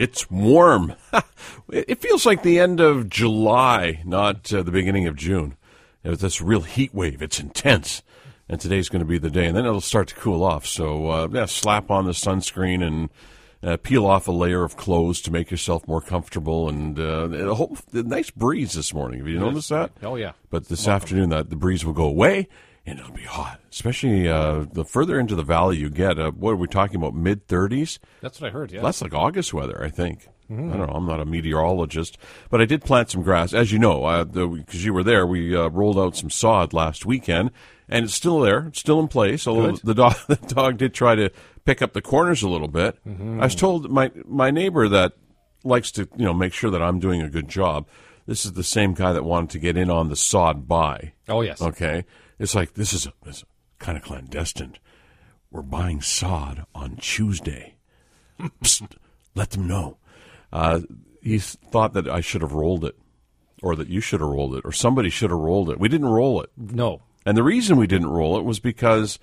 It's warm. it feels like the end of July, not uh, the beginning of June. It's this real heat wave. It's intense. And today's going to be the day. And then it'll start to cool off. So, uh, yeah, slap on the sunscreen and uh, peel off a layer of clothes to make yourself more comfortable. And uh, a whole a nice breeze this morning. Have you noticed that? Oh, yeah. But this afternoon, that the breeze will go away and it'll be hot. Especially uh, the further into the valley you get. Uh, what are we talking about? Mid 30s? That's what I heard, yeah. That's like August weather, I think. I don't know. I'm not a meteorologist, but I did plant some grass. As you know, because you were there, we uh, rolled out some sod last weekend, and it's still there. It's still in place. Although Good. the dog, the dog did try to pick up the corners a little bit. I was told my my neighbor that likes to you know make sure that I'm doing a good job. This is the same guy that wanted to get in on the sod buy. Oh, yes. Okay, it's like this is, kind of clandestine. We're buying sod on Tuesday. Psst, let them know. Uh, he thought that I should have rolled it, or that you should have rolled it, or somebody should have rolled it. We didn't roll it, No. and the reason we didn't roll it was because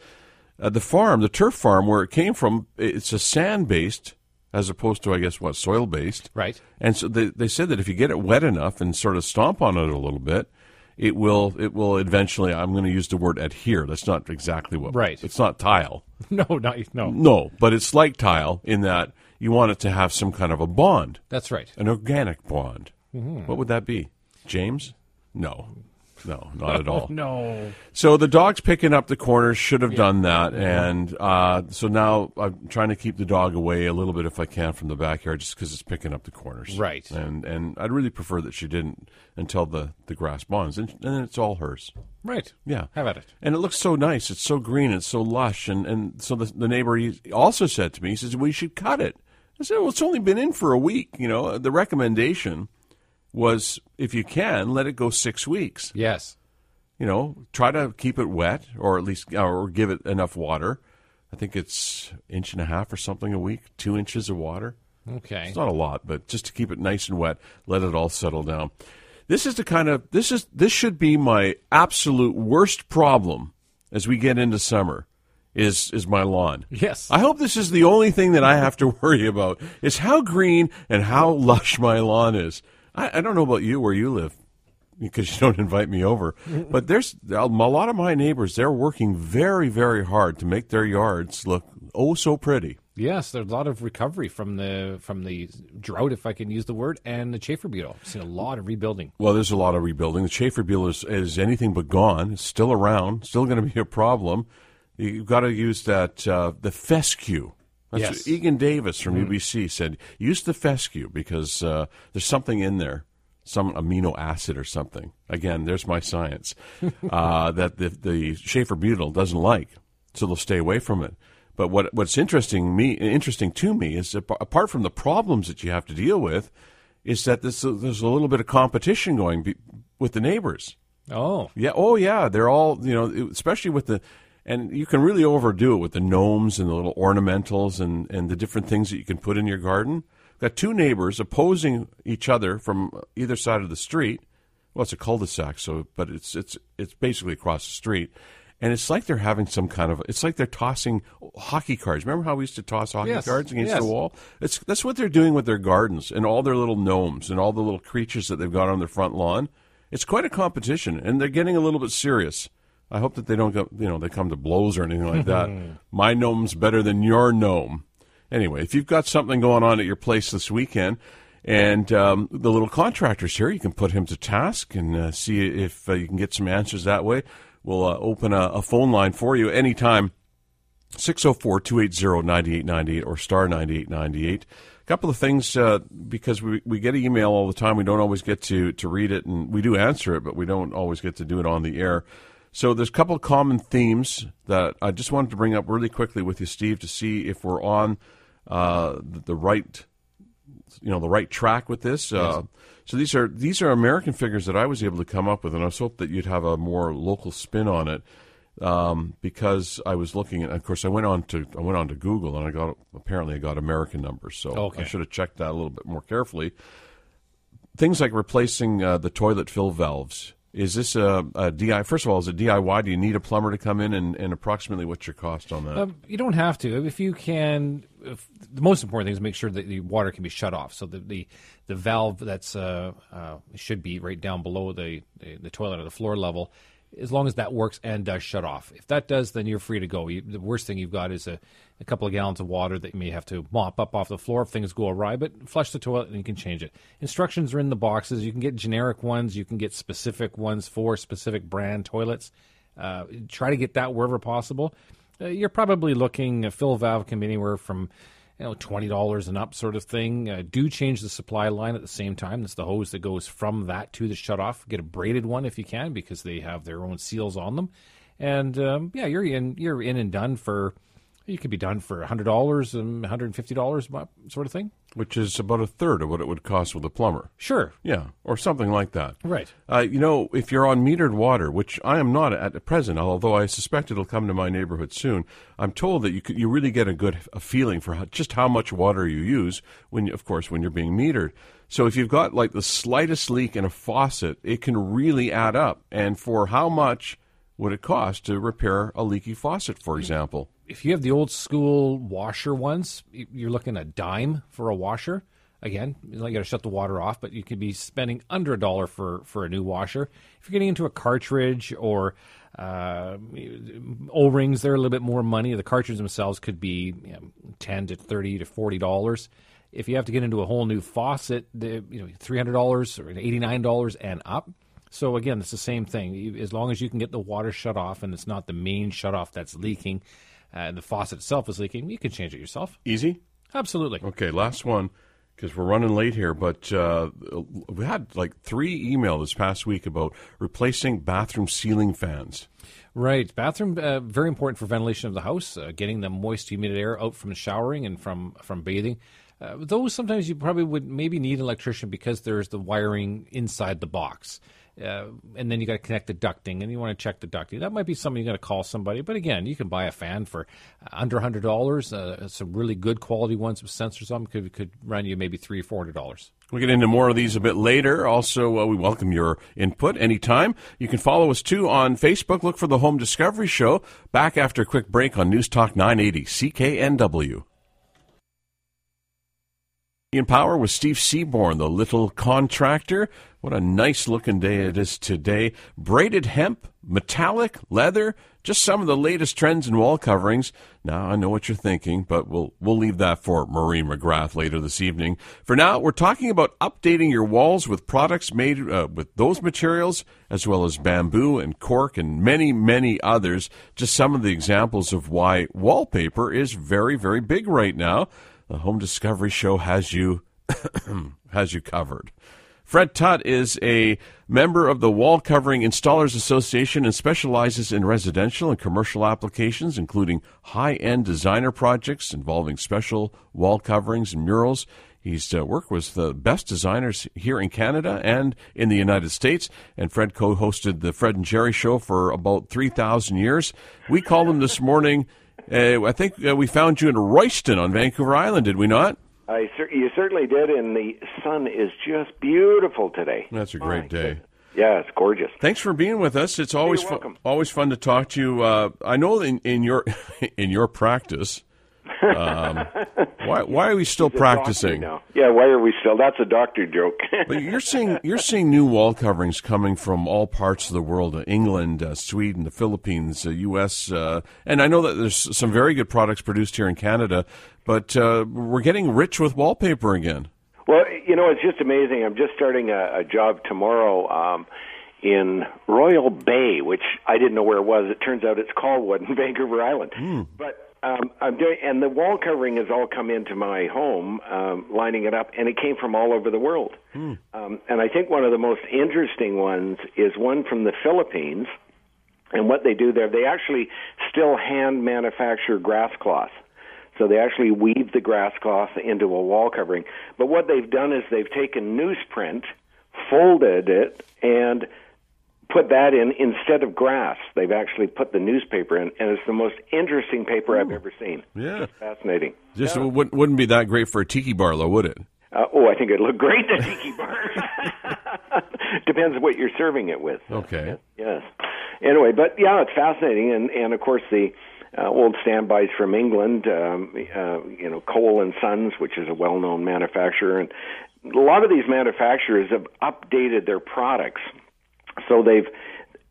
uh, the farm, the turf farm where it came from, it's a sand based as opposed to, I guess, what soil based. Right. And so they, they said that if you get it wet enough and sort of stomp on it a little bit, it will it will eventually. I'm going to use the word adhere. That's not exactly what. Right. It's not tile. No, not, no. No, but it's like tile in that you want it to have some kind of a bond, That's right. an organic bond. Mm-hmm. What would that be, James? No, no, not at all. No. So the dog's picking up the corners. Should have done that, and uh, so now I'm trying to keep the dog away a little bit if I can from the backyard, just because it's picking up the corners. Right. And and I'd really prefer that she didn't until the the grass bonds, and, and then it's all hers. Right. Yeah. Have at it. And it looks so nice. It's so green. It's so lush. And, and so the, the neighbor he also said to me, he says, we should cut it. I said, well, it's only been in for a week. You know, the recommendation was if you can, let it go six weeks. Yes. You know, try to keep it wet or at least uh, or give it enough water. I think it's inch and a half or something a week, two inches of water. Okay. It's not a lot, but just to keep it nice and wet, let it all settle down. This is the kind of this is this should be my absolute worst problem as we get into summer is is my lawn. Yes. I hope this is the only thing that I have to worry about is how green and how lush my lawn is. I, I don't know about you where you live because you don't invite me over, but there's a lot of my neighbors. They're working very very hard to make their yards look oh so pretty. Yes, there's a lot of recovery from the from the drought, if I can use the word, and the chafer beetle. I've seen a lot of rebuilding. Well, there's a lot of rebuilding. The chafer beetle is, is anything but gone. It's still around. Still going to be a problem. You've got to use that uh, the fescue. That's Yes. Egan Davis from UBC said. Use the fescue because uh, there's something in there, some amino acid or something. Again, there's my science uh, that the the chafer beetle doesn't like, so they'll stay away from it. But what what's interesting me interesting to me is that apart from the problems that you have to deal with, is that this, there's a little bit of competition going be, with the neighbors. Oh, Yeah. Oh, yeah. They're all you know, especially with the, and you can really overdo it with the gnomes and the little ornamentals and and the different things that you can put in your garden. We've Got two neighbors opposing each other from either side of the street. Well, it's a cul-de-sac, so but it's it's it's basically across the street. And it's like they're having some kind of. It's like they're tossing hockey cards. Remember how we used to toss hockey Yes, cards against yes. the wall? It's that's what they're doing with their gardens and all their little gnomes and all the little creatures that they've got on their front lawn. It's quite a competition, and they're getting a little bit serious. I hope that they don't go, you know, they come to blows or anything like that. My gnome's better than your gnome. Anyway, if you've got something going on at your place this weekend, and um, the little contractor's here, you can put him to task and uh, see if uh, you can get some answers that way. We'll uh, open a, a phone line for you anytime 604 280 9898 or star 9898. A couple of things, uh, because we, we get email all the time. We don't always get to, to read it, and we do answer it, but we don't always get to do it on the air. So there's a couple of common themes that I just wanted to bring up really quickly with you, Steve, to see if we're on uh, the, right you know the right track with this. Uh, so these are these are American figures that I was able to come up with, and I was hoping that you'd have a more local spin on it. Um, because I was looking at, of course, I went on to I went on to Google, and I got apparently I got American numbers, so Okay. I should have checked that a little bit more carefully. Things like replacing uh, the toilet fill valves Is this a, a DIY? First of all, is it DIY? Do you need a plumber to come in, and, and approximately what's your cost on that? Um, you don't have to. If you can, if, the most important thing is make sure that the water can be shut off. So the the, the valve that's uh, uh, should be right down below the, the, the toilet or the floor level. As long as that works and does shut off. If that does, then you're free to go. You, the worst thing you've got is a, a couple of gallons of water that you may have to mop up off the floor if things go awry, but flush the toilet and you can change it. Instructions are in the boxes. You can get generic ones, you can get specific ones for specific brand toilets. Uh, try to get that wherever possible. Uh, you're probably looking, a fill valve can be anywhere from you know twenty dollars and up sort of thing. Uh, do change the supply line at the same time. That's the hose that goes from that to the shutoff. Get a braided one if you can because they have their own seals on them. And um, yeah, you're in you're in and done for. You could be done for hundred dollars and one hundred and fifty dollars, sort of thing. Which is about a third of what it would cost with a plumber. Sure. Yeah, or something like that. Right. Uh, you know, if you're on metered water, which I am not at present, although I suspect it'll come to my neighborhood soon, I'm told that you could, you really get a good a feeling for how, just how much water you use when, you, of course, when you're being metered. So if you've got like the slightest leak in a faucet, it can really add up. And for how much would it cost to repair a leaky faucet, for example? If you have the old school washer ones, you're looking a dime for a washer. Again, you got to shut the water off, but you could be spending under a dollar for, for a new washer. If you're getting into a cartridge or uh, O rings, they're a little bit more money. The cartridges themselves could be you know, ten to thirty to forty dollars. If you have to get into a whole new faucet, the, you know, three hundred dollars or eighty nine dollars and up. So again, it's the same thing. As long as you can get the water shut off and it's not the main shut off that's leaking, and uh, the faucet itself is leaking, you can change it yourself. Easy. Absolutely. Okay, last one because we're running late here. But uh, we had like three email this past week about replacing bathroom ceiling fans. Right, bathroom uh, very important for ventilation of the house, uh, getting the moist, humid air out from showering and from from bathing. Uh, those sometimes you probably would maybe need an electrician because there's the wiring inside the box. Uh, and then you got to connect the ducting, and you want to check the ducting. That might be something you got to call somebody. But again, you can buy a fan for under hundred dollars. Uh, some really good quality ones with sensors on could could run you maybe three or four hundred dollars. We'll get into more of these a bit later. Also, uh, we welcome your input anytime. You can follow us too on Facebook. Look for the Home Discovery Show. Back after a quick break on News Talk 980 CKNW. Ian Power with Steve Sieben, the little contractor. What a nice looking day it is today. Braided hemp, metallic, leather, just some of the latest trends in wall coverings. Now, I know what you're thinking, but we'll, we'll leave that for Marie McGrath later this evening. For now, we're talking about updating your walls with products made uh, with those materials, as well as bamboo and cork and many, many others. Just some of the examples of why wallpaper is very, very big right now the Home Discovery Show has you has you covered. Fred Tutt is a member of the Wall Covering Installers Association and specializes in residential and commercial applications, including high end designer projects involving special wall coverings and murals. He's uh, worked with the best designers here in Canada and in the United States. And Fred co hosted the Fred and Jerry Show for about 3,000 years. We called him this morning uh, I think uh, we found you in Royston on Vancouver Island, did we not? I you certainly did, and the sun is just beautiful today. That's a great day. Yeah, it's gorgeous. Thanks for being with us. It's always fun, always fun to talk to you. Uh, I know in, in your in your practice, um, why, why are we still practicing? Yeah, why are we still? That's a doctor joke. but you're seeing you're seeing new wall coverings coming from all parts of the world: uh, England, uh, Sweden, the Philippines, uh, U.S. Uh, and I know that there's some very good products produced here in Canada. But uh, we're getting rich with wallpaper again. Well, you know, it's just amazing. I'm just starting a, a job tomorrow. Um, in Royal Bay, which I didn't know where it was. It turns out it's Colwood in Vancouver Island. Mm. But um, I'm doing, and the wall covering has all come into my home, um, lining it up, and it came from all over the world. Hmm. Um, and I think one of the most interesting ones is one from the Philippines. And what they do there, they actually still hand manufacture grass cloth. So they actually weave the grass cloth into a wall covering. But what they've done is they've taken newsprint, folded it, and put that in instead of grass. They've actually put the newspaper in, and it's the most interesting paper Ooh. I've ever seen. Yeah, it's fascinating. Just yeah. wouldn't, wouldn't be that great for a tiki bar, though, would it? Uh, oh, I think it'd look great at tiki bar. Depends what you're serving it with. Okay. Yes. Anyway, but yeah, it's fascinating, and and of course the uh, old standbys from England, um, uh, you know, Cole and Sons, which is a well-known manufacturer, and a lot of these manufacturers have updated their products, so they've.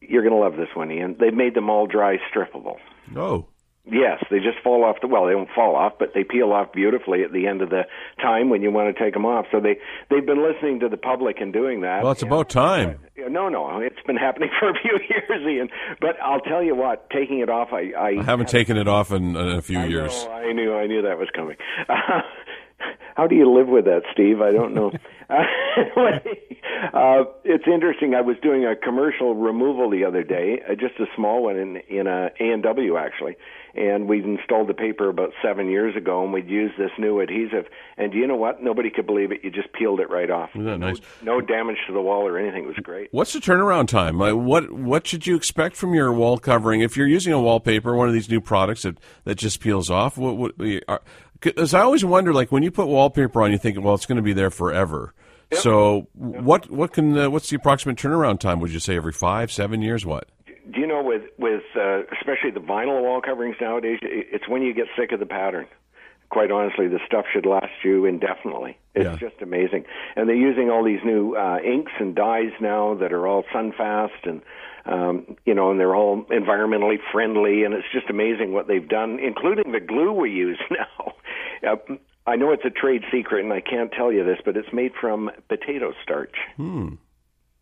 You're going to love this one, Ian. They've made them all dry strippable. Oh. Yes, they just fall off the well. They don't fall off, but they peel off beautifully at the end of the time when you want to take them off. So they they've been listening to the public and doing that. Well, it's about time. No, no, it's been happening for a few years, Ian. But I'll tell you what, taking it off, I I, I haven't taken it off in, in a few I years. Know, I knew, I knew that was coming. Uh, how do you live with that, Steve? I don't know. uh, it's interesting. I was doing a commercial removal the other day, uh, just a small one in in a A and W actually, and we'd installed the paper about seven years ago, and we'd used this new adhesive. And do you know what? Nobody could believe it. You just peeled it right off. Isn't that nice? No, no damage to the wall or anything. It was great. What's the turnaround time? Like, what what should you expect from your wall covering if you're using a wallpaper, one of these new products that, that just peels off? What, what are, because I always wonder, like when you put wallpaper on, you think, well, it's going to be there forever. Yep. So, yep. what what can uh, what's the approximate turnaround time? Would you say every five, seven years? What? Do you know with with uh, especially the vinyl wall coverings nowadays? It's when you get sick of the pattern. Quite honestly, the stuff should last you indefinitely. It's yeah. just amazing, and they're using all these new uh, inks and dyes now that are all sunfast and um, you know, and they're all environmentally friendly, and it's just amazing what they've done, including the glue we use now. Uh, I know it's a trade secret, and I can't tell you this, but it's made from potato starch. Hmm.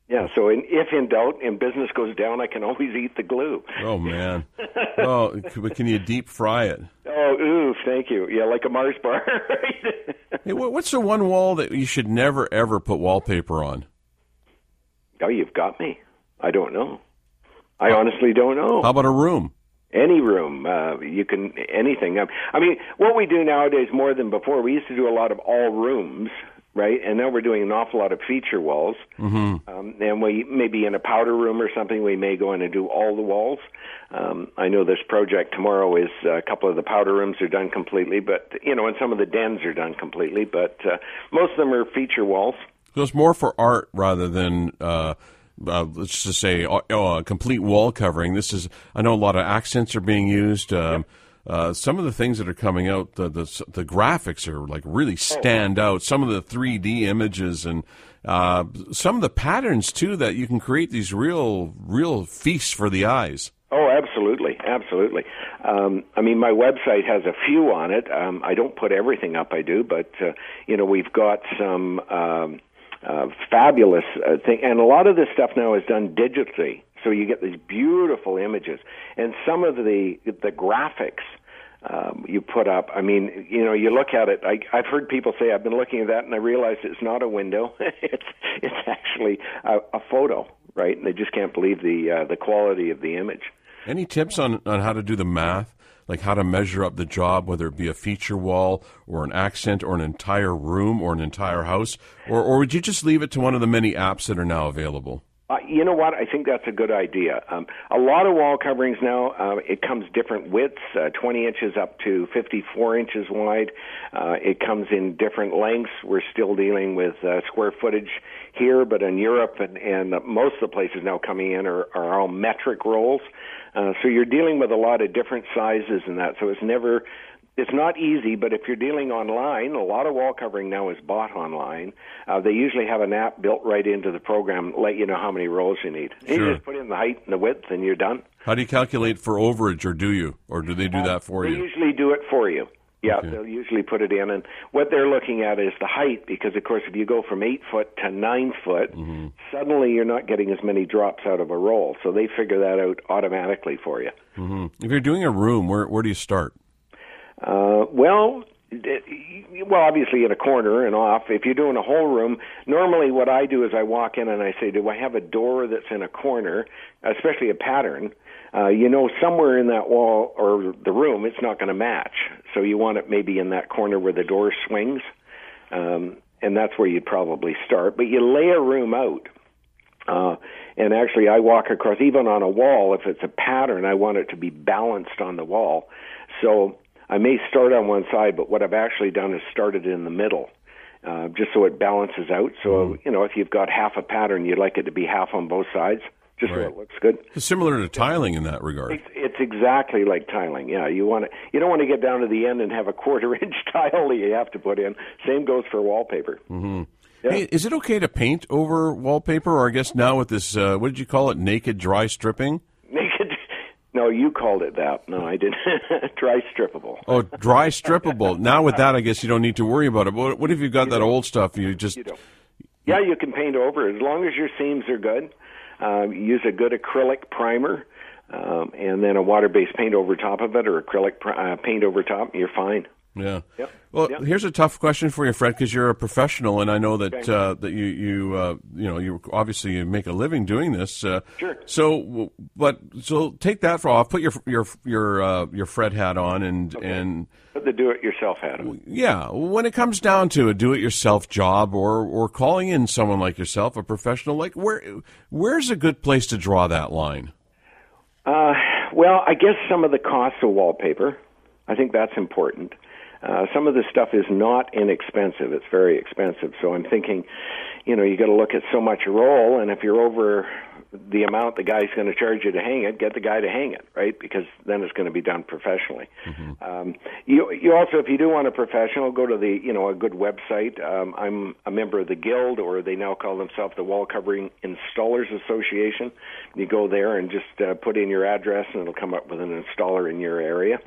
Yeah, so in, if in doubt and business goes down, I can always eat the glue. Oh man! oh, but can you deep fry it? Oh, ooh, thank you. Yeah, like a Mars bar. right? hey, what's the one wall that you should never ever put wallpaper on? Oh, you've got me. I don't know. I honestly don't know. How about a room? Any room, uh, you can anything. I mean, what we do nowadays more than before. We used to do a lot of all rooms, right? And now we're doing an awful lot of feature walls. Mm-hmm. Um, and we maybe in a powder room or something, we may go in and do all the walls. Um, I know this project tomorrow is uh, a couple of the powder rooms are done completely, but you know, and some of the dens are done completely. But uh, most of them are feature walls. So it's more for art rather than. Uh uh, let's just say uh, uh, complete wall covering. This is I know a lot of accents are being used. Um, yep. Uh, some of the things that are coming out, the, the, the graphics are like really stand out. Some of the 3D images and uh, some of the patterns too that you can create these real real feasts for the eyes. Oh, absolutely, absolutely. Um, I mean, my website has a few on it. Um, I don't put everything up, I do, but uh, you know, we've got some. Uh, fabulous uh, thing. And a lot of this stuff now is done digitally, so you get these beautiful images. And some of the the graphics um, you put up, I mean, you know, you look at it. I, I've heard people say, "I've been looking at that, and I realized it's not a window. it's it's actually a, a photo, right?" And they just can't believe the uh, the quality of the image. Any tips on on how to do the math? Like how to measure up the job, whether it be a feature wall or an accent or an entire room or an entire house? Or, or would you just leave it to one of the many apps that are now available? Uh, you know what? I think that's a good idea. Um, a lot of wall coverings now, uh, it comes different widths, uh, 20 inches up to 54 inches wide. Uh, it comes in different lengths. We're still dealing with uh, square footage here, but in Europe and, and most of the places now coming in are, are all metric rolls. Uh, so you're dealing with a lot of different sizes and that. So it's never, it's not easy. But if you're dealing online, a lot of wall covering now is bought online. Uh, they usually have an app built right into the program, let you know how many rolls you need. Sure. You just put in the height and the width, and you're done. How do you calculate for overage, or do you, or do they do uh, that for they you? They usually do it for you. Yeah, okay. they'll usually put it in, and what they're looking at is the height, because of course, if you go from eight foot to nine foot, mm-hmm. suddenly you're not getting as many drops out of a roll. So they figure that out automatically for you. Mm-hmm. If you're doing a room, where where do you start? Uh, well, well, obviously in a corner and off. If you're doing a whole room, normally what I do is I walk in and I say, "Do I have a door that's in a corner, especially a pattern?" Uh, you know somewhere in that wall or the room it's not going to match. So you want it maybe in that corner where the door swings, um, and that's where you'd probably start. But you lay a room out. Uh, and actually, I walk across, even on a wall, if it's a pattern, I want it to be balanced on the wall. So I may start on one side, but what I've actually done is started in the middle uh, just so it balances out. So you know, if you've got half a pattern, you'd like it to be half on both sides, just so it looks good. It's similar to tiling in that regard. It's, it's exactly like tiling. Yeah, you want to you don't want to get down to the end and have a quarter inch tile that you have to put in. Same goes for wallpaper. Hey, is it okay to paint over wallpaper, or I guess now with this, uh, what did you call it, naked dry stripping? Naked. No, you called it that. No, I didn't. Dry strippable. Oh, dry strippable. now with that, I guess you don't need to worry about it. But what if you've got that old stuff? You just You don't. Yeah, you can paint over as long as your seams are good. Um, use a good acrylic primer, um, and then a water-based paint over top of it, or acrylic pr- uh, paint over top. You're fine. Yeah. Yep. Well, Yep. here's a tough question for you, Fred, because you're a professional, and I know that uh, that you you uh, you know you obviously you make a living doing this. Uh, Sure. So, but so take that for off. Put your your your uh, your Fred hat on, and and Put the do-it-yourself hat on. yeah, when it comes down to a do-it-yourself job, or or calling in someone like yourself, a professional, like where where's a good place to draw that line? Uh, well, I guess some of the costs of wallpaper. I think that's important. Uh, some of the stuff is not inexpensive; it's very expensive. So I'm thinking, you know, you got to look at so much a roll, and if you're over the amount the guy's going to charge you to hang it, get the guy to hang it, right? Because then it's going to be done professionally. Um, you you also, if you do want a professional, go to the you know a good website. Um, I'm a member of the Guild, or they now call themselves the Wall Covering Installers Association. You go there and just uh, put in your address, and it'll come up with an installer in your area.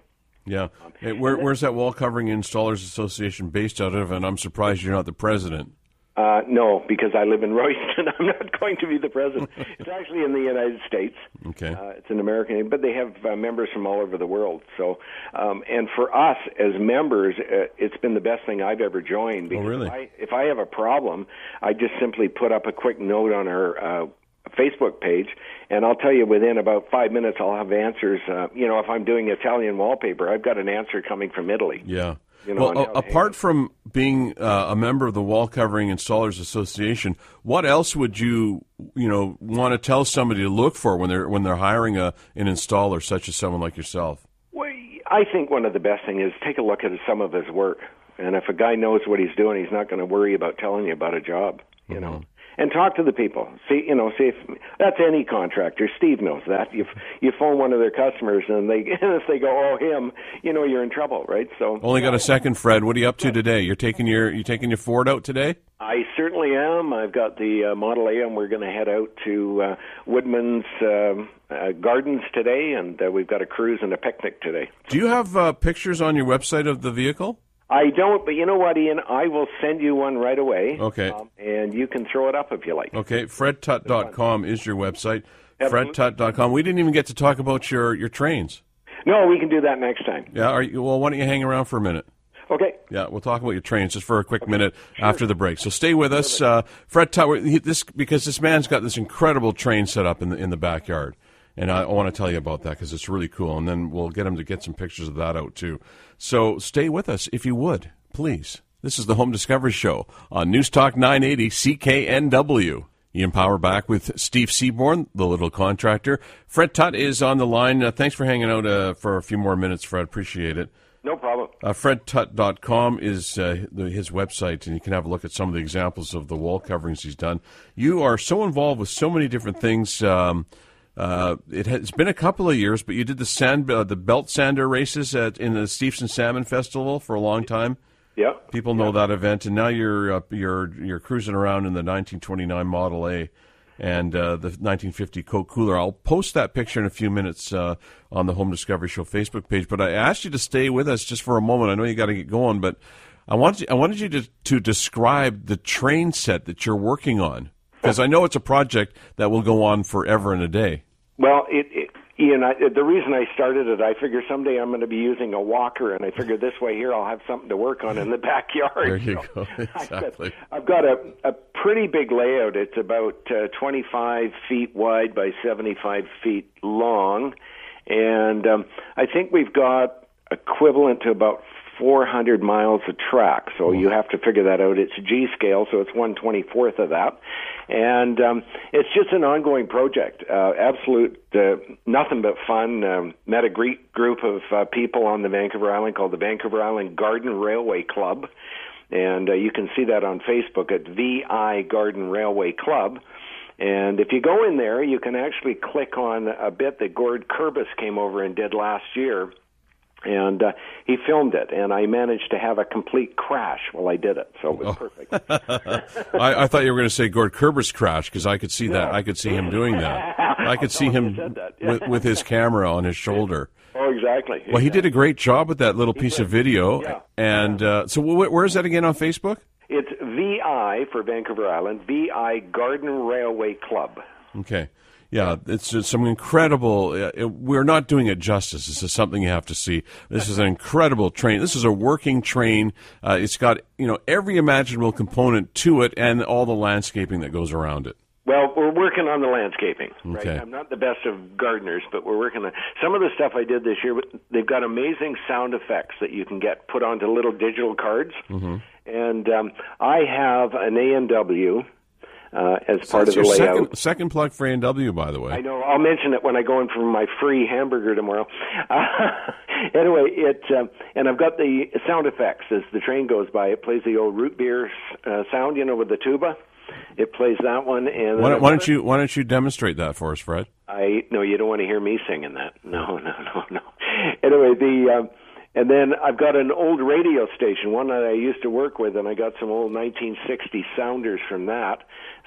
Yeah, Hey, where, where's that wall covering installers association based out of? And I'm surprised you're not the president. Uh, no, because I live in Royston, I'm not going to be the president. it's actually in the United States. Okay. Uh, it's an American, but they have uh, members from all over the world. So, um, and for us as members, uh, it's been the best thing I've ever joined. Because really? If I, if I have a problem, I just simply put up a quick note on our. Facebook page, and I'll tell you within about five minutes I'll have answers. Uh, you know, if I'm doing Italian wallpaper, I've got an answer coming from Italy. Yeah. You know, well, a- apart from being uh, a member of the Wall Covering Installers Association, what else would you, you know, want to tell somebody to look for when they're when they're hiring a an installer, such as someone like yourself? Well, I think one of the best thing is take a look at some of his work, and if a guy knows what he's doing, he's not going to worry about telling you about a job. You know, and talk to the people. See, you know, see if that's any contractor. Steve knows that. You you phone one of their customers, and they if they go, oh him, you know, you're in trouble, right? So Only got a second, Fred. What are you up to today? You're taking your you taking your Ford out today? I certainly am. I've got the uh, Model A, and we're going to head out to uh, Woodman's um, uh, Gardens today, and uh, we've got a cruise and a picnic today. Do you have uh, pictures on your website of the vehicle? I don't, but you know what, Ian? I will send you one right away. Okay. Um, and you can throw it up if you like. Okay, fredtutt.com is your website. Absolutely. Fredtutt.com. We didn't even get to talk about your, your trains. No, we can do that next time. Yeah, are you, well, why don't you hang around for a minute? Okay. Yeah, we'll talk about your trains just for a quick minute after the break. So stay with us, uh, Fred Tutt. This because this man's got this incredible train set up in the in the backyard, and I, want to tell you about that because it's really cool. And then we'll get him to get some pictures of that out too. So stay with us if you would, please. This is the Home Discovery Show on News Talk 980 CKNW. Ian Power back with Steve Sieben, the little contractor. Fred Tutt is on the line. Uh, thanks for hanging out uh, for a few more minutes, Fred. Appreciate it. No problem. Uh, FredTutt.com is uh, the, his website, and you can have a look at some of the examples of the wall coverings he's done. You are so involved with so many different things. Um, uh, it has been a couple of years, but you did the sand, uh, the belt sander races at, in the Steveston Salmon Festival for a long time. Yeah. People know that event, and now you're uh, you're you're cruising around in the 1929 Model A and uh, the 1950 Coke cooler. I'll post that picture in a few minutes uh, on the Home Discovery Show Facebook page. But I asked you to stay with us just for a moment. I know you got to get going, but I wanted I wanted you to to describe the train set that you're working on because I know it's a project that will go on forever and a day. Well, it, it Ian, I, the reason I started it, I figure someday I'm going to be using a walker, and I figure this way here I'll have something to work on in the backyard. There you So go. Exactly. I've got a, a pretty big layout. It's about uh, 25 feet wide by 75 feet long, and um, I think we've got equivalent to about 400 miles of track. So you have to figure that out. It's G scale, so it's 124th of that. And um, it's just an ongoing project. Uh, absolute, uh, nothing but fun. Um, met a great group of uh, people on the Vancouver Island called the Vancouver Island Garden Railway Club. and uh, you can see that on Facebook at VI Garden Railway Club. And if you go in there, you can actually click on a bit that Gord Kurbis came over and did last year and uh, he filmed it, and I managed to have a complete crash while I did it, so it was oh. perfect. I, I, thought you were going to say Gord Kurbis crash because I could see that. I could see him doing that. I could see him with, with, his camera on his shoulder. Oh, exactly. Well, he did a great job with that little he piece did. of video. Yeah. And uh, so, where is that again on Facebook? It's VI for Vancouver Island, VI Garden Railway Club. Okay. Yeah, it's some incredible. Uh, we're not doing it justice. This is something you have to see. This is an incredible train. This is a working train. Uh, it's got you know every imaginable component to it, and all the landscaping that goes around it. Well, we're working on the landscaping. Right? Okay. I'm not the best of gardeners, but we're working on some of the stuff I did this year. They've got amazing sound effects that you can get put onto little digital cards. Mm-hmm. And um, I have an A&W uh, as so part of the layout. Second, second plug for A&W, by the way. I know. I'll mention it when I go in for my free hamburger tomorrow. Uh, anyway, it uh, and I've got the sound effects as the train goes by. It plays the old root beer uh, sound, you know, with the tuba. It plays that one, and why, why don't you why don't you demonstrate that for us, Fred? I no, you don't want to hear me singing that. No, no, no, no. Anyway, the uh, and then I've got an old radio station, one that I used to work with, and I got some old 1960 sounders from that.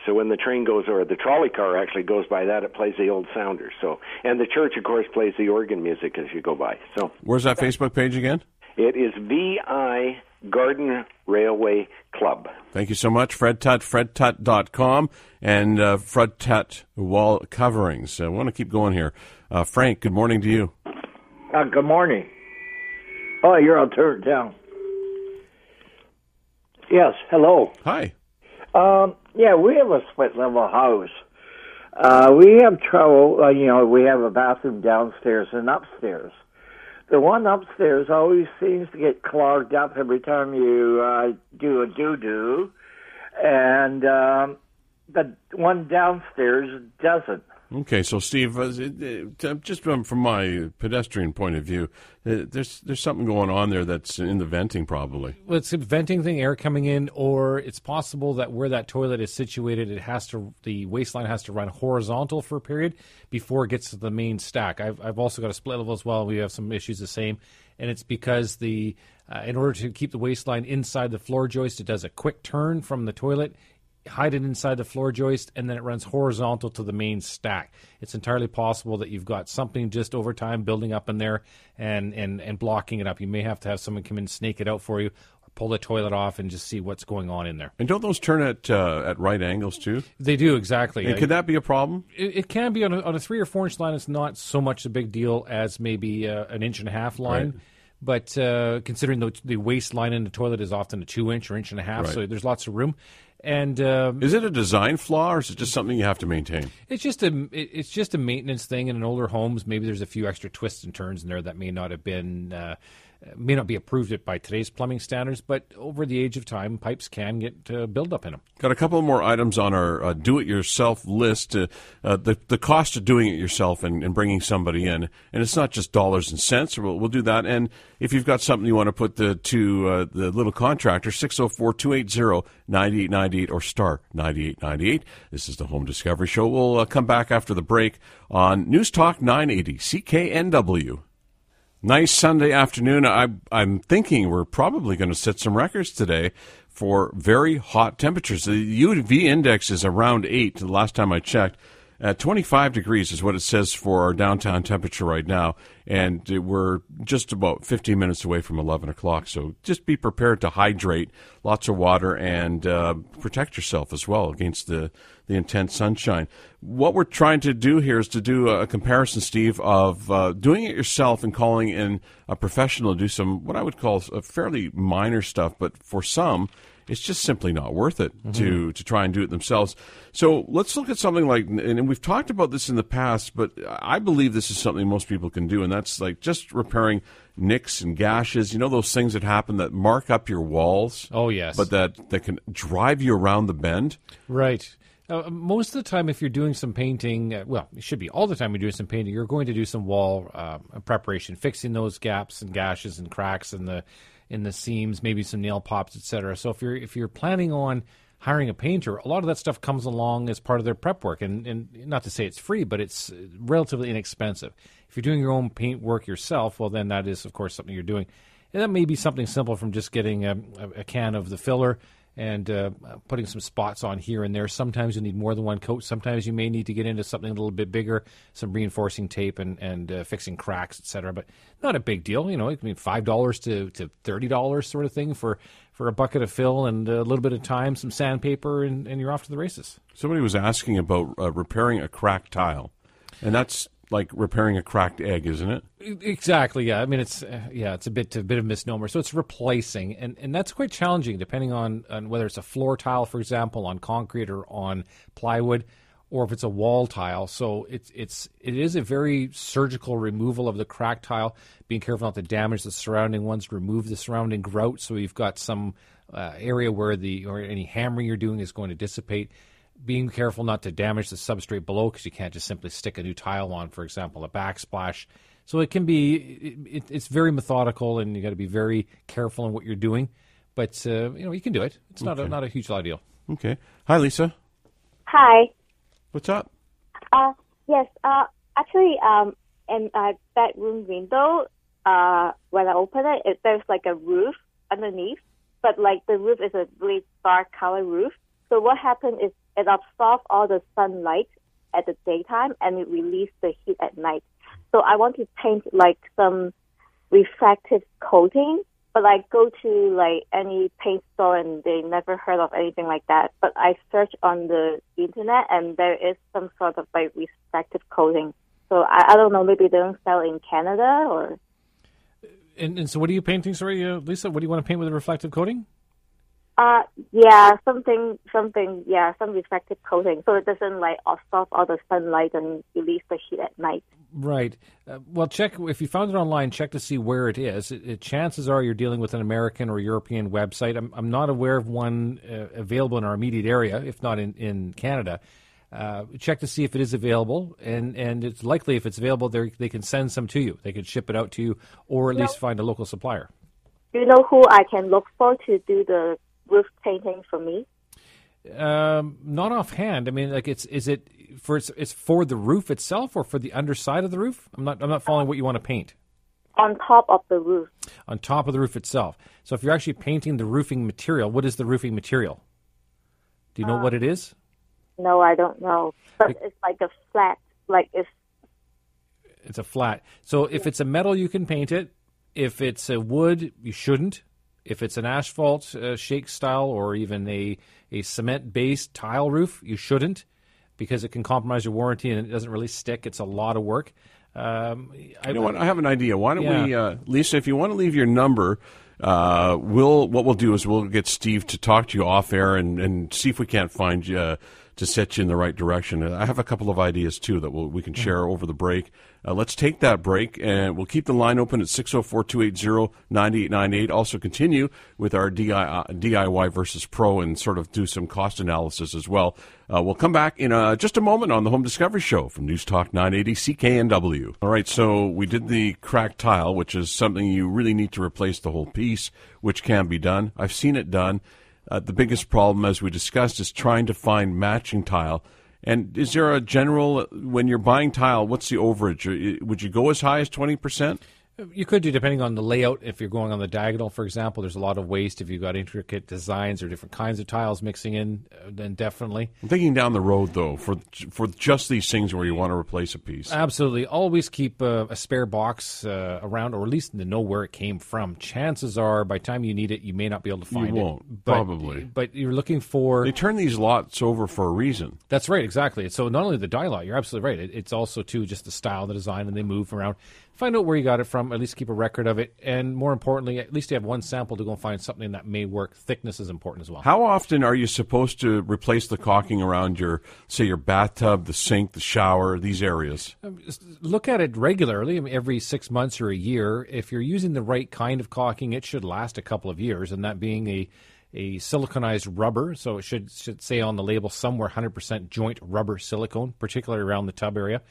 So when the train goes, or the trolley car actually goes by that, it plays the old sounders. So, and the church, of course, plays the organ music as you go by. So, where's that Facebook page again? It is VI Garden Railway Club. Thank you so much, Fred Tutt, fredtutt.com, and uh, Fred Tutt Wall Coverings. I want to keep going here. Uh, Frank, good morning to you. Uh, good morning. Oh, you're on turn down. Yes, hello. Hi. Um, yeah, we have a split level house. Uh, we have trouble, uh, you know, we have a bathroom downstairs and upstairs. The one upstairs always seems to get clogged up every time you uh, do a doo doo, and um, the one downstairs doesn't. Okay, so Steve, uh, uh just from, my pedestrian point of view, uh, there's there's something going on there that's in the venting, probably. Well, it's a venting thing, air coming in, or it's possible that where that toilet is situated, it has to the waste line has to run horizontal for a period before it gets to the main stack. I've I've also got a split level as well. We have some issues the same, and it's because the uh, in order to keep the waste line inside the floor joist, it does a quick turn from the toilet hide it inside the floor joist, and then it runs horizontal to the main stack. It's entirely possible that you've got something just over time building up in there and, and, and blocking it up. You may have to have someone come in and snake it out for you, pull the toilet off and just see what's going on in there. And don't those turn at uh, at right angles too? They do exactly. And could that be a problem? It, it can be on a, on a, three or four inch line. It's not so much a big deal as maybe uh, an inch and a half line. Right. But uh, considering the, the waste line in the toilet is often a two inch or inch and a half, right. so there's lots of room. And um, is it a design flaw, or is it just something you have to maintain? It's just a it's just a maintenance thing. in an older homes, maybe there's a few extra twists and turns in there that may not have been uh, may not be approved by today's plumbing standards, but over the age of time, pipes can get uh, buildup in them. Got a couple more items on our uh, do-it-yourself list. Uh, uh, the the cost of doing it yourself and, and, bringing somebody in, and it's not just dollars and cents. We'll, we'll do that. And if you've got something you want to put the, to uh, the little contractor, 604-280-9898 or star 9898. This is the Home Discovery Show. We'll uh, come back after the break on News Talk 980 CKNW. Nice Sunday afternoon. I, I'm thinking we're probably going to set some records today for very hot temperatures. The UV index is around 8 the last time I checked. At 25 degrees is what it says for our downtown temperature right now, and we're just about 15 minutes away from 11 o'clock. So just be prepared to hydrate, lots of water, and uh, protect yourself as well against the, the intense sunshine. What we're trying to do here is to do a comparison, Steve, of uh, doing it yourself and calling in a professional to do some what I would call fairly minor stuff, but for some, it's just simply not worth it mm-hmm. to to try and do it themselves. So let's look at something like, and we've talked about this in the past, but I believe this is something most people can do, and that's like just repairing nicks and gashes. You know those things that happen that mark up your walls. Oh yes, but that that can drive you around the bend. Right. Uh, most of the time, if you're doing some painting, uh, well, it should be all the time you're doing some painting, you're going to do some wall uh, preparation, fixing those gaps and gashes and cracks and the in the seams, maybe some nail pops, etc. So if you're if you're planning on hiring a painter, a lot of that stuff comes along as part of their prep work, and and not to say it's free, but it's relatively inexpensive. If you're doing your own paint work yourself, well, then that is of course something you're doing. And that may be something simple from just getting a, a can of the filler and uh, putting some spots on here and there. Sometimes you need more than one coat. Sometimes you may need to get into something a little bit bigger, some reinforcing tape and and uh, fixing cracks, etc. But not a big deal. You know, it can be five dollars to to thirty dollars sort of thing for for a bucket of fill and a little bit of time, some sandpaper, and, and you're off to the races. Somebody was asking about uh, repairing a cracked tile, and that's like repairing a cracked egg, isn't it? Exactly. Yeah. I mean, it's uh, yeah, it's a bit a bit of misnomer. So it's replacing, and and that's quite challenging depending on on whether it's a floor tile, for example, on concrete or on plywood, or if it's a wall tile. So it's it's it is a very surgical removal of the cracked tile, being careful not to damage the surrounding ones, remove the surrounding grout, so you've got some uh, area where the or any hammering you're doing is going to dissipate being careful not to damage the substrate below because you can't just simply stick a new tile on, for example, a backsplash. So it can be, it, it's very methodical, and you got to be very careful in what you're doing. But uh, you know, you can do it. It's not okay. a, not a huge deal. Okay. Hi, Lisa. Hi. What's up? Uh, yes. Uh, actually, um, in my bedroom window, uh, when I open it, it, there's like a roof underneath, but like the roof is a really dark color roof. So what happened is it absorbs all the sunlight at the daytime and it releases the heat at night. So I want to paint like some reflective coating, but I go to like any paint store and they never heard of anything like that. But I search on the internet and there is some sort of like reflective coating. So I, I don't know, maybe they don't sell in Canada or. And, and so, what are you painting? Sorry, uh, Lisa. What do you want to paint with a reflective coating? Uh, yeah, something, something, yeah, some reflective coating, so it doesn't like absorb all the sunlight and release the heat at night. Right. Uh, well, check if you found it online. Check to see where it is. It, it, chances are you're dealing with an American or European website. I'm, I'm not aware of one uh, available in our immediate area, if not in in Canada. Uh, check to see if it is available, and, and it's likely if it's available, they can send some to you. They could ship it out to you, or at least find a local supplier. Do you know who I can look for to do the roof painting for me? Um, not offhand. I mean, like it's is it for it's, it's for the roof itself or for the underside of the roof? I'm not I'm not following what you want to paint. On top of the roof. On top of the roof itself. So if you're actually painting the roofing material, what is the roofing material? Do you know uh, what it is? No, I don't know. But it, it's like a flat, like it's. It's a flat. So if it's a metal, you can paint it. If it's a wood, you shouldn't. If it's an asphalt uh, shake style or even a, a cement based tile roof, you shouldn't because it can compromise your warranty and it doesn't really stick. It's a lot of work. Um, I, you know what? I have an idea. Why don't yeah. we, uh, Lisa, if you want to leave your number, uh, we'll what we'll do is we'll get Steve to talk to you off air and, and see if we can't find you uh, to set you in the right direction. I have a couple of ideas too that we'll, we can mm-hmm. share over the break. Uh, let's take that break and we'll keep the line open at 604 280 9898. Also, continue with our DIY versus pro and sort of do some cost analysis as well. Uh, we'll come back in uh, just a moment on the Home Discovery Show from News Talk 980 CKNW. All right, so we did the cracked tile, which is something you really need to replace the whole piece, which can be done. I've seen it done. Uh, the biggest problem, as we discussed, is trying to find matching tile. And is there a general, when you're buying tile, what's the overage? Uh, would you go as high as 20%? You could do depending on the layout. If you're going on the diagonal, for example, there's a lot of waste. If you've got intricate designs or different kinds of tiles mixing in, uh, then definitely. I'm thinking down the road though, for for just these things where you want to replace a piece. Absolutely, always keep a, a spare box uh, around, or at least to know where it came from. Chances are, by the time you need it, you may not be able to find it. you won't, it. But, probably, but you're looking for. They turn these lots over for a reason. That's right, exactly. So not only the dye lot, you're absolutely right. It, it's also too just the style, the design, and they move around find out where you got it from, at least keep a record of it, and more importantly, at least you have one sample to go and find something that may work. Thickness is important as well. How often are you supposed to replace the caulking around your, say, your bathtub, the sink, the shower, these areas? Um, look at it regularly, I mean, every six months or a year. If you're using the right kind of caulking, it should last a couple of years, and that being a a siliconized rubber, so it should should say on the label somewhere 100% joint rubber silicone, particularly around the tub area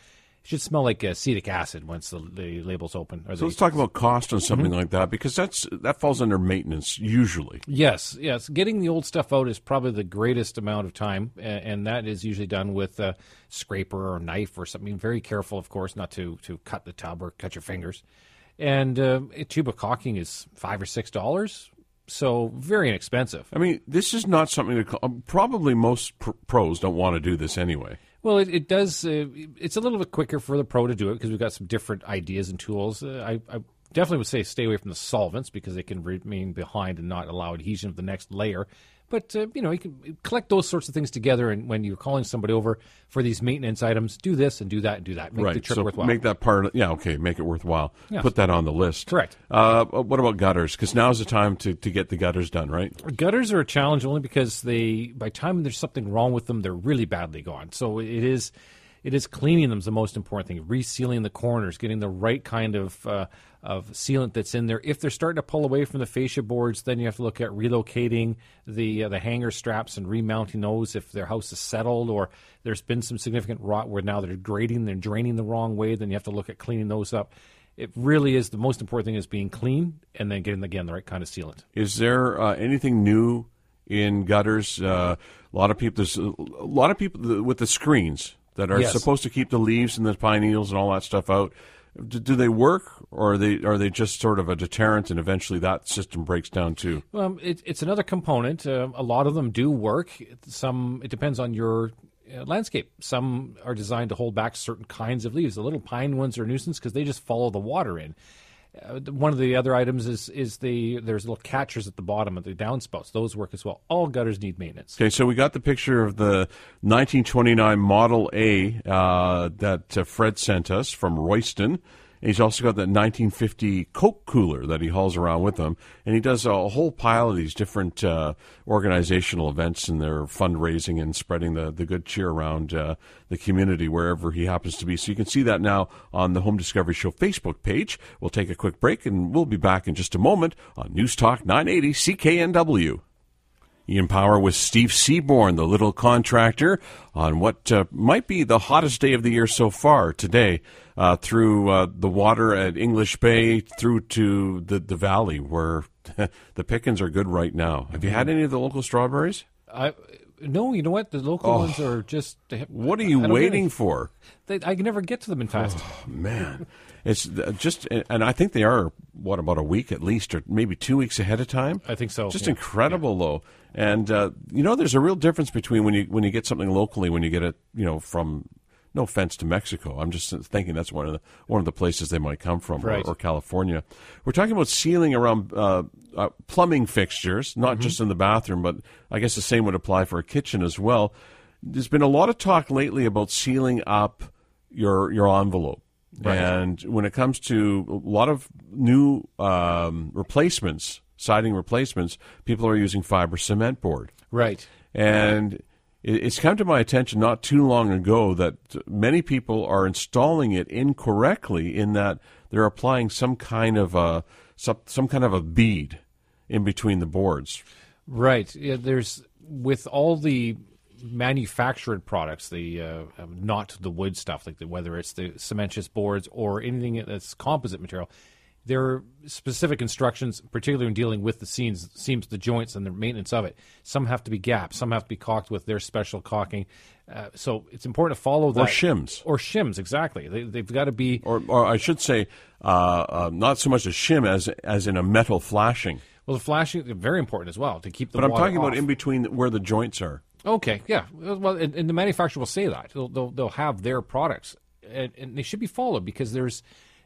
should smell like acetic acid once the, the label's open. Or So let's talk about cost on Mm-hmm. something like that because that's that falls under maintenance usually. Yes, yes. Getting the old stuff out is probably the greatest amount of time, and that is usually done with a scraper or knife or something. Very careful, of course, not to, to cut the tub or cut your fingers. And uh, a tube of caulking is five or six dollars, so very inexpensive. I mean, this is not something that um, probably most pr- pros don't want to do this anyway. Well, it, it does. Uh, it's a little bit quicker for the pro to do it because we've got some different ideas and tools. Uh, I, I definitely would say stay away from the solvents because they can remain behind and not allow adhesion of the next layer. But uh, you know, you can collect those sorts of things together, and when you're calling somebody over for these maintenance items, do this and do that and do that. Make the right. trip so worthwhile. make that part. Of, yeah. Okay. Make it worthwhile. Yes. Put that on the list. Correct. Uh, what about gutters? Because now's the time to, to get the gutters done. Right. Gutters are a challenge only because they, by the time there's something wrong with them, they're really badly gone. So it is, it is cleaning them is the most important thing. Resealing the corners, getting the right kind of uh, of sealant that's in there. If they're starting to pull away from the fascia boards, then you have to look at relocating the uh, the hanger straps and remounting those if their house is settled or there's been some significant rot where now they're grading, they're draining the wrong way. Then you have to look at cleaning those up. It really is the most important thing is being clean and then getting again the right kind of sealant. Is there uh, anything new in gutters? Uh, a lot of people. There's a lot of people with the screens that are Yes. supposed to keep the leaves and the pine needles and all that stuff out. Do, do they work, or are they are they just sort of a deterrent, and eventually that system breaks down too? Um, it, it's another component. Uh, a lot of them do work. Some it depends on your uh, landscape. Some are designed to hold back certain kinds of leaves. The little pine ones are a nuisance because they just follow the water in. Uh, one of the other items is is the there's little catchers at the bottom of the downspouts. Those work as well. All gutters need maintenance. Okay, so we got the picture of the 1929 Model A uh, that uh, Fred sent us from Royston. He's also got that 1950 Coke cooler that he hauls around with him, and he does a whole pile of these different uh, organizational events and their fundraising and spreading the, the good cheer around uh, the community wherever he happens to be. So you can see that now on the Home Discovery Show Facebook page. We'll take a quick break, and we'll be back in just a moment on News Talk 980 CKNW. Ian Power with Steve Sieben, the little contractor, on what uh, might be the hottest day of the year so far today, uh, through uh, the water at English Bay, through to the, the valley, where the pickings are good right now. Have you had any of the local strawberries? I no, you know what? The local ones are just. Oh. What are you I don't get waiting for? They, I can never get to them in fast. Man, it's uh, just, and I think they are what about a week at least, or maybe two weeks ahead of time. I think so, Just yeah. incredible, though. And uh, you know, there's a real difference between when you when you get something locally, when you get it, you know, from. No offense to Mexico. I'm just thinking that's one of the one of the places they might come from, Right. or, or California. We're talking about sealing around uh, uh, plumbing fixtures, not Mm-hmm. just in the bathroom, but I guess the same would apply for a kitchen as well. There's been a lot of talk lately about sealing up your your envelope. And when it comes to a lot of new um, replacements, siding replacements, people are using fiber cement board. Right. And it- it's come to my attention not too long ago that many people are installing it incorrectly in that they're applying some kind of a some, some kind of a bead in between the boards. Right. Yeah, there's with all the manufactured products, the uh, um, not the wood stuff, like the, whether it's the cementitious boards or anything that's composite material. There are specific instructions, particularly in dealing with the seams, seams, the joints, and the maintenance of it. Some have to be gapped, some have to be caulked with their special caulking. Uh, so it's important to follow that. Or shims. Or shims, exactly. They, they've got to be. Or, or I should say, uh, uh, not so much a shim as as in a metal flashing. Well, the flashing very important as well to keep the. But I'm talking about in between where the joints are. Okay, yeah. Well, and, and the manufacturer will say that they'll they'll, they'll have their products, and, and they should be followed because there's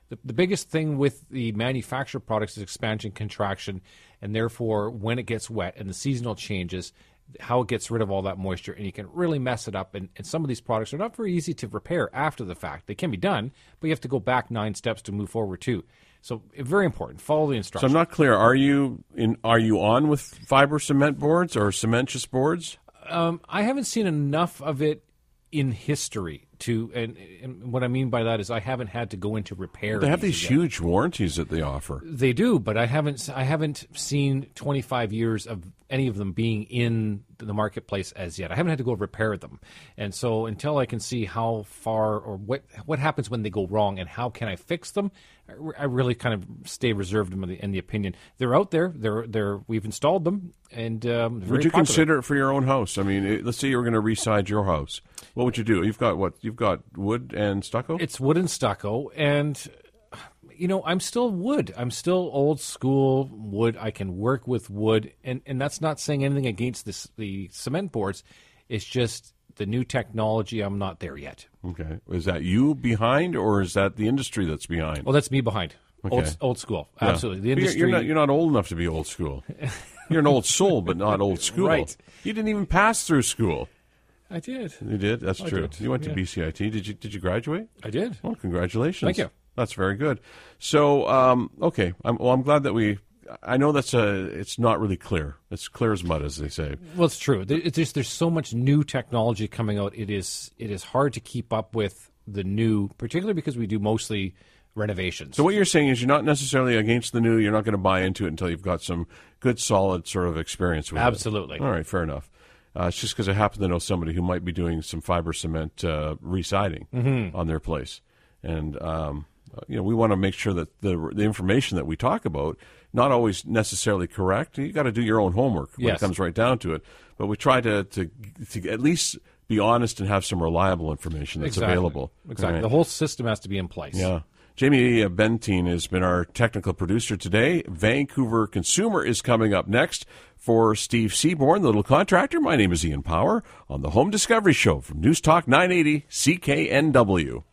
the, the biggest thing with the manufactured products is expansion, contraction, and therefore when it gets wet and the seasonal changes, how it gets rid of all that moisture, and you can really mess it up. And, and some of these products are not very easy to repair after the fact. They can be done, but you have to go back nine steps to move forward too. So very important. Follow the instructions. So. I'm not clear. Are you in? Are you on with fiber cement boards or cementitious boards? Um, I haven't seen enough of it in history to, and, and what I mean by that is I haven't had to go into repair. They have these yet. huge warranties that they offer. They do, but I haven't I haven't seen 25 years of any of them being in the marketplace as yet. I haven't had to go repair them, and so until I can see how far or what what happens when they go wrong and how can I fix them, I I really kind of stay reserved in the, in the opinion. They're out there. They're they're we've installed them, and um, Would you popular. consider it for your own house? I mean, let's say you were going to reside your house. What would you do? You've got what? You've got wood and stucco. It's wood and stucco, and you know, I'm still wood. I'm still old school wood. I can work with wood, and and that's not saying anything against this the cement boards. It's just the new technology. I'm not there yet. okay. Is that you behind, or is that the industry that's behind? Well, that's me behind. Okay. Old old school. Yeah. Absolutely. The But you're- industry. You're, not, you're not old enough to be old school. You're an old soul, but not old school. Right. You didn't even pass through school. I did. You did. That's I true. did, You went yeah. to BCIT. Did you? Did you graduate? I did. Well, congratulations. Thank you. That's very good. So, um, okay. I'm, well, I'm glad that we. I know that's a. It's not really clear. It's clear as mud, as they say. Well, it's true. It's just, there's so much new technology coming out. It is it is hard to keep up with the new, particularly because we do mostly renovations. So what you're saying is you're not necessarily against the new. You're not going to buy into it until you've got some good, solid sort of experience with Absolutely. it. Absolutely. All right, fair enough. Uh, it's just because I happen to know somebody who might be doing some fiber cement uh, residing Mm-hmm. on their place, and um, uh, you know we want to make sure that the the information that we talk about not always necessarily correct. You got to do your own homework when Yes. it comes right down to it. But we try to to to at least be honest and have some reliable information that's exactly. available. Exactly. Right. The whole system has to be in place. Yeah. Jamie Bentine has been our technical producer today. Vancouver Consumer is coming up next for Steve Sieben, the little contractor. My name is Ian Power on the Home Discovery Show from News Talk 980 CKNW.